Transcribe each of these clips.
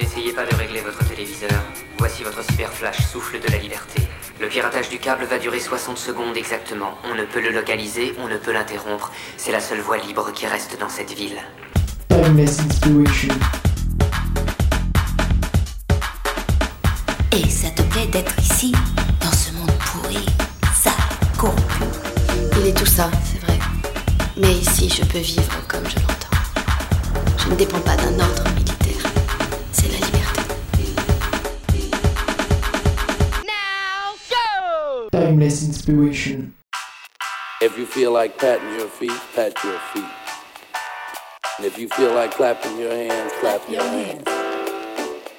N'essayez pas de régler votre téléviseur. Voici votre cyberflash souffle de la liberté. Le piratage du câble va durer 60 secondes exactement. On ne peut le localiser, on ne peut l'interrompre. C'est la seule voie libre qui reste dans cette ville. Et ça te plaît d'être ici, dans ce monde pourri, ça corrompu. Il est tout ça, c'est vrai. Mais ici, je peux vivre comme je l'entends. Je ne dépends pas d'un ordre militaire. inspiration. If you feel like patting your feet, pat your feet. And if you feel like clapping your hands, clap your hands.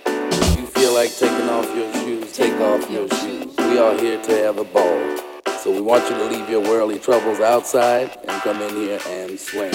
If you feel like taking off your shoes, take off your shoes. We are here to have a ball. So we want you to leave your worldly troubles outside and come in here and swing.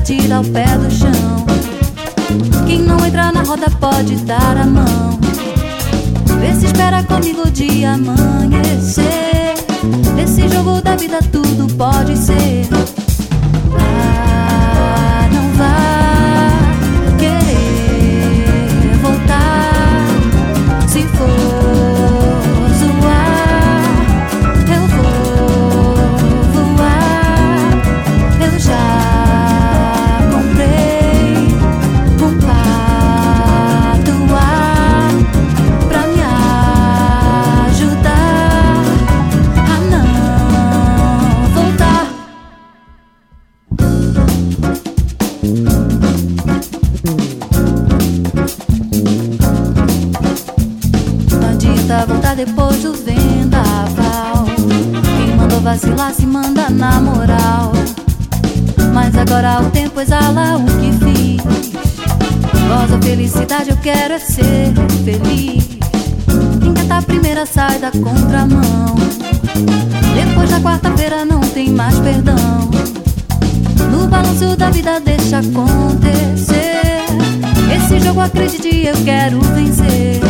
A poeira, tira o pé do chão. Quem não entrar na roda pode dar a mão. Vê se espera comigo de amanhecer. Esse jogo da vida tudo pode ser. Da contramão. Depois da quarta-feira não tem mais perdão. No balanço da vida deixa acontecer. Esse jogo acredite, eu quero vencer.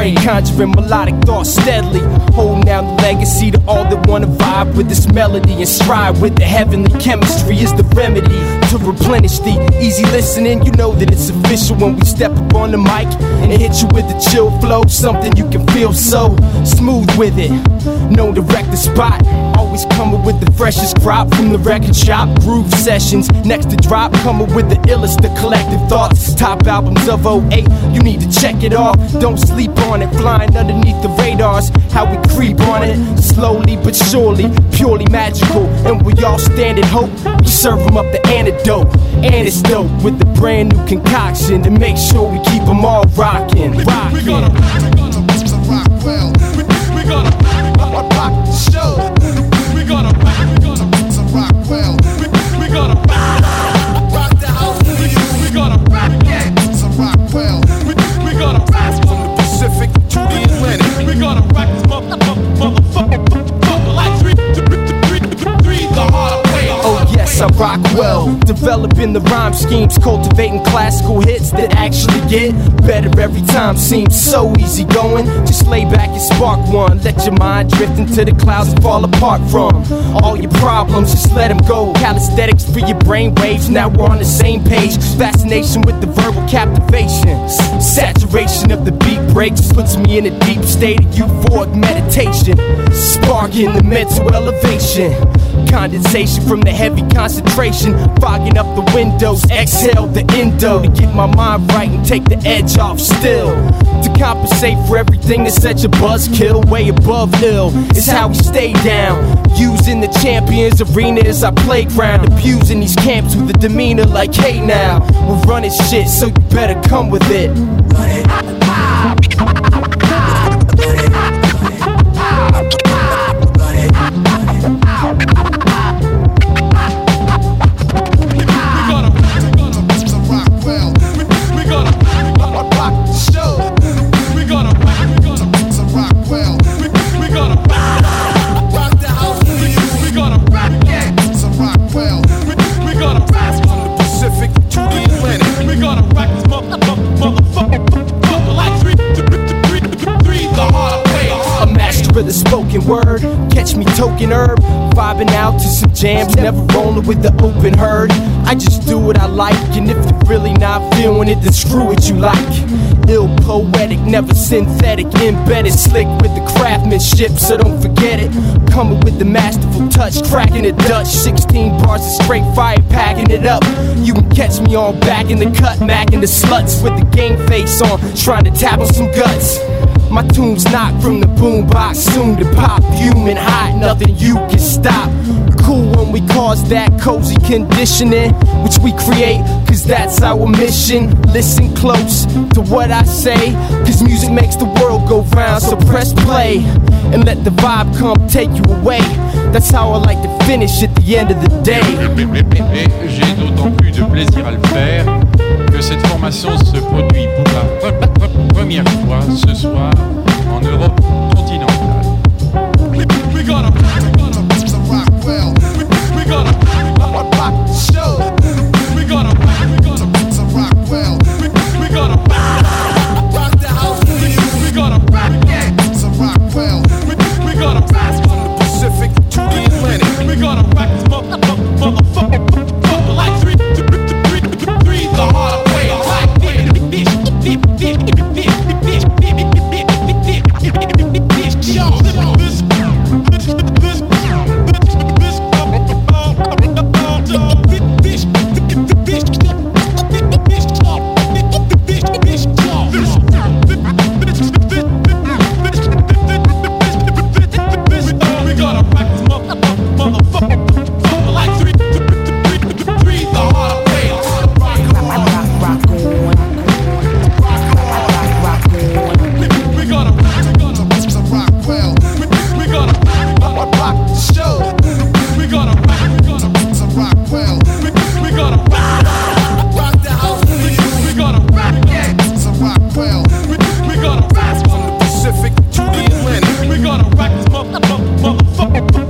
In the ashtray, conjuring melodic thoughts steadily. Holding down the legacy to all that wanna vibe with this melody and strive with the heavenly chemistry is the remedy to replenish the easy listening. You know that it's official when we step up on the mic and hit you with the chill flow, something you can feel so smooth with it. Wreck the spot. Always coming with the freshest crop from the record shop. Groove sessions next to drop, coming with the illest, the collective thoughts. Top albums of 08, you need to check it off. Don't sleep on it, flying underneath the radars. How we creep on it, slowly but surely, purely magical. And we all stand in hope. We serve them up the antidote, and it's dope with the brand new concoction to make sure we keep them all rocking. Rocking. We gonna, we gonna, rock well. We, we gonna rock the show. Developing the rhyme schemes, cultivating classical hits that actually get better every time. Seems so easy going. Just lay back and spark one. Let your mind drift into the clouds and fall apart from all your problems. Just let them go. Calisthenics for your brain waves. Now we're on the same page. Fascination with the verbal captivation. Saturation of the beat breaks puts me in a deep state of euphoric meditation. Sparking the mental elevation. Condensation from the heavy concentration, fogging up the windows. Exhale the endo to get my mind right and take the edge off still. To compensate for everything that's such a buzzkill, way above ill. Is how we stay down. Using the champions arena as our playground. Abusing these camps with a demeanor like, hey now, we're running shit, so you better come with it. We word. Catch me token herb. Vibing out to some jams. Never rolling with the open herd. I just do what I like. And if you're really not feeling it, then screw what you like. Ill poetic, never synthetic. Embedded slick with the craftsmanship, so don't forget it. Coming with the masterful touch. Cracking it Dutch. 16 bars of straight fire, packing it up. You can catch me on back in the cut, macking the sluts with the game face on. Trying to tap on some guts. My tunes knock from the boombox, soon to pop. Human hot, nothing you can stop. Cool when we cause that cozy conditioning, which we create, cause that's our mission. Listen close to what I say, cause music makes the world go round. So press play and let the vibe come take you away. That's how I like to finish at the end of the day. J'ai d'autant plus de plaisir à le faire que cette formation se produit première fois ce soir en Europe continentale. We, we gotta from the Pacific to the Atlantic. We gotta rock this motherfucker like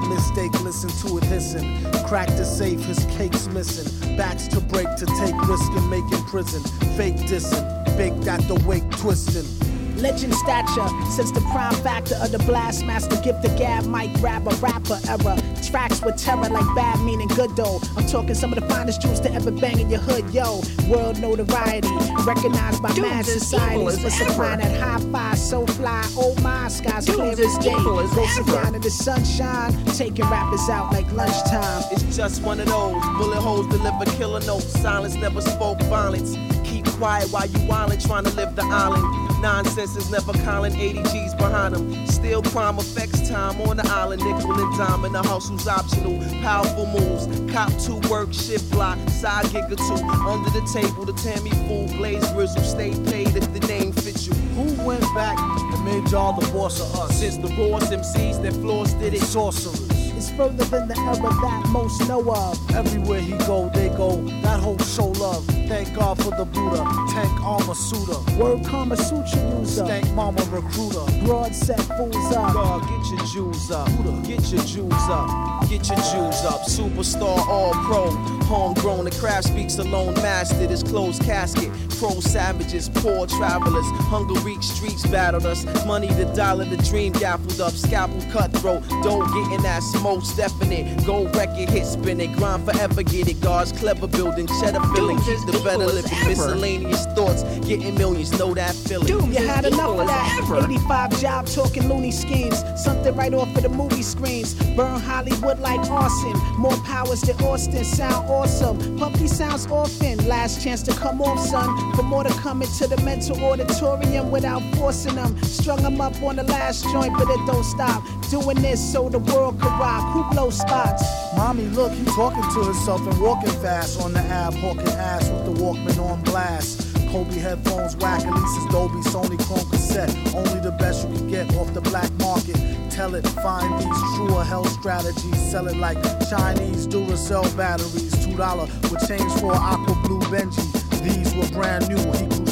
by mistake, listen to it hissing. Crack the safe, his cake's missing. Backs to break to take risk and make in prison. Fake dissing, baked at the wake twisting. Legend stature, since the prime factor of the blast master, give the gab mic grab a rapper era. Tracks with terror like bad meaning good though. I'm talking some of the finest jewels to ever bang in your hood, yo. World notoriety, recognized by Dudes as societies for ever. supplying that high five, so fly. Oh my, skies Dudes clear as day. Go sit ever. down in the sunshine, taking rappers out like lunchtime. It's just one of those. Bullet holes deliver killer notes. Silence never spoke violence. Keep quiet while you wildin', trying to live the island. Nonsense is never calling 80 G's behind them. Still prime affects time on the island. Nickel and dime, in the house. hustle's optional. Powerful moves. Cop two work, shift block, side gig or two. Under the table, the Tammy fool, blaze grizzle. Stay paid if the name fits you. Who went back and made y'all the boss of us? Since the rawest MCs that floors did it. Sorcerers. It's further than the era that most know of. Everywhere he go, they go. That whole show love. Thank God for the Buddha. Tank armor suitor. Word Karma Sutra user. Stank mama recruiter. Broad set fools up. God, get your Jews up. Get your Jews up. Get your Jews up. Superstar, all pro. Homegrown, the craft speaks alone. Mastered his closed casket. Pro savages, poor travelers. Hunger reek streets battled us. Money the dollar, the dream gaffled up. Scalpel cutthroat. Don't get in that most definite. Gold record hit spinning. Grind forever, get it. God's clever building. Cheddar filling. The better living. Miscellaneous thoughts. Getting millions. Know that feeling. Doom, You had enough of that. ever. 85 job talking loony schemes. Something right off of the movie screens. Burn Hollywood like arson. More powers than Austin. Sound awesome. Puffy sounds orphan. Last chance to come off, son. For more to come into the mental auditorium without forcing them. Strung them up on the last joint, but it don't stop. Doing this so the world could rock. Who blows spots? Mommy, look, he talking to himself and walking fast on the ab, hawking ass with the Walkman on blast. Kobe headphones, whack Elisa's Dolby, Sony Chrome cassette. Only the best you can get off the black market. Tell it, find these true or hell strategies. Sell it like Chinese Duracell batteries. Two dollar with change for aqua blue Benji. These were brand new.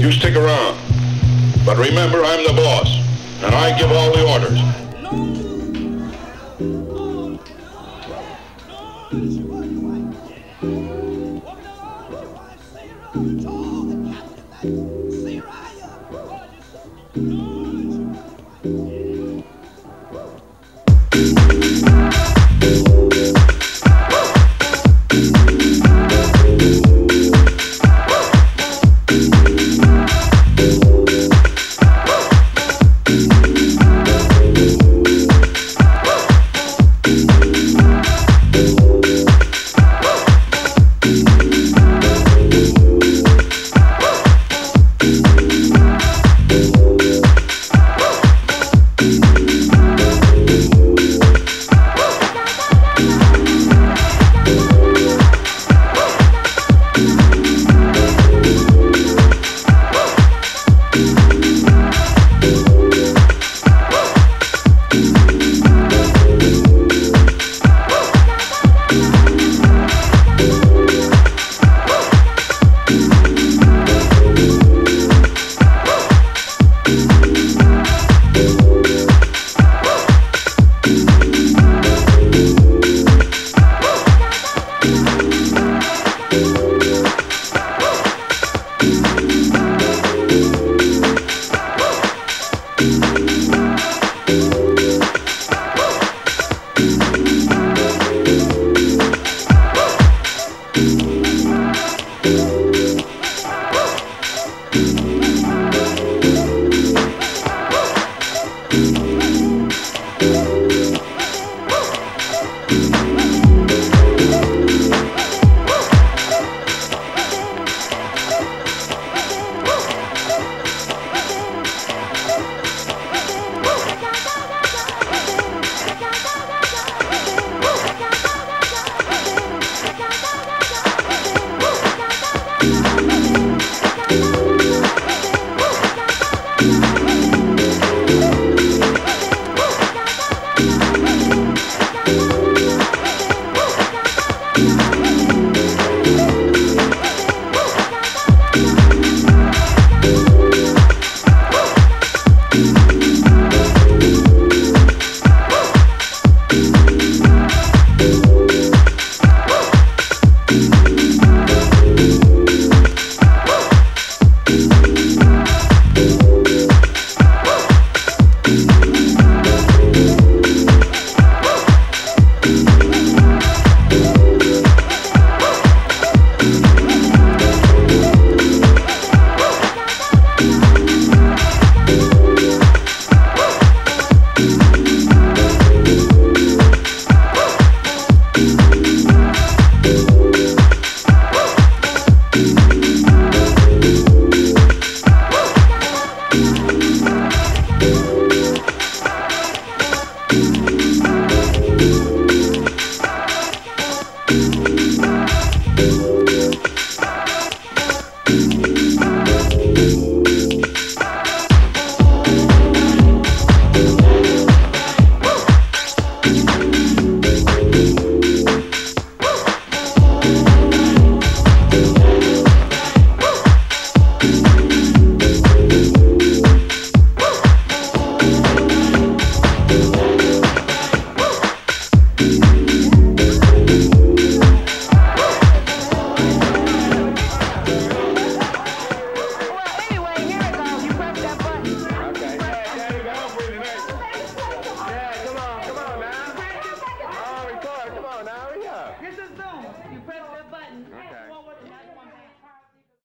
You stick around. But remember, I'm the boss, and I give all the orders.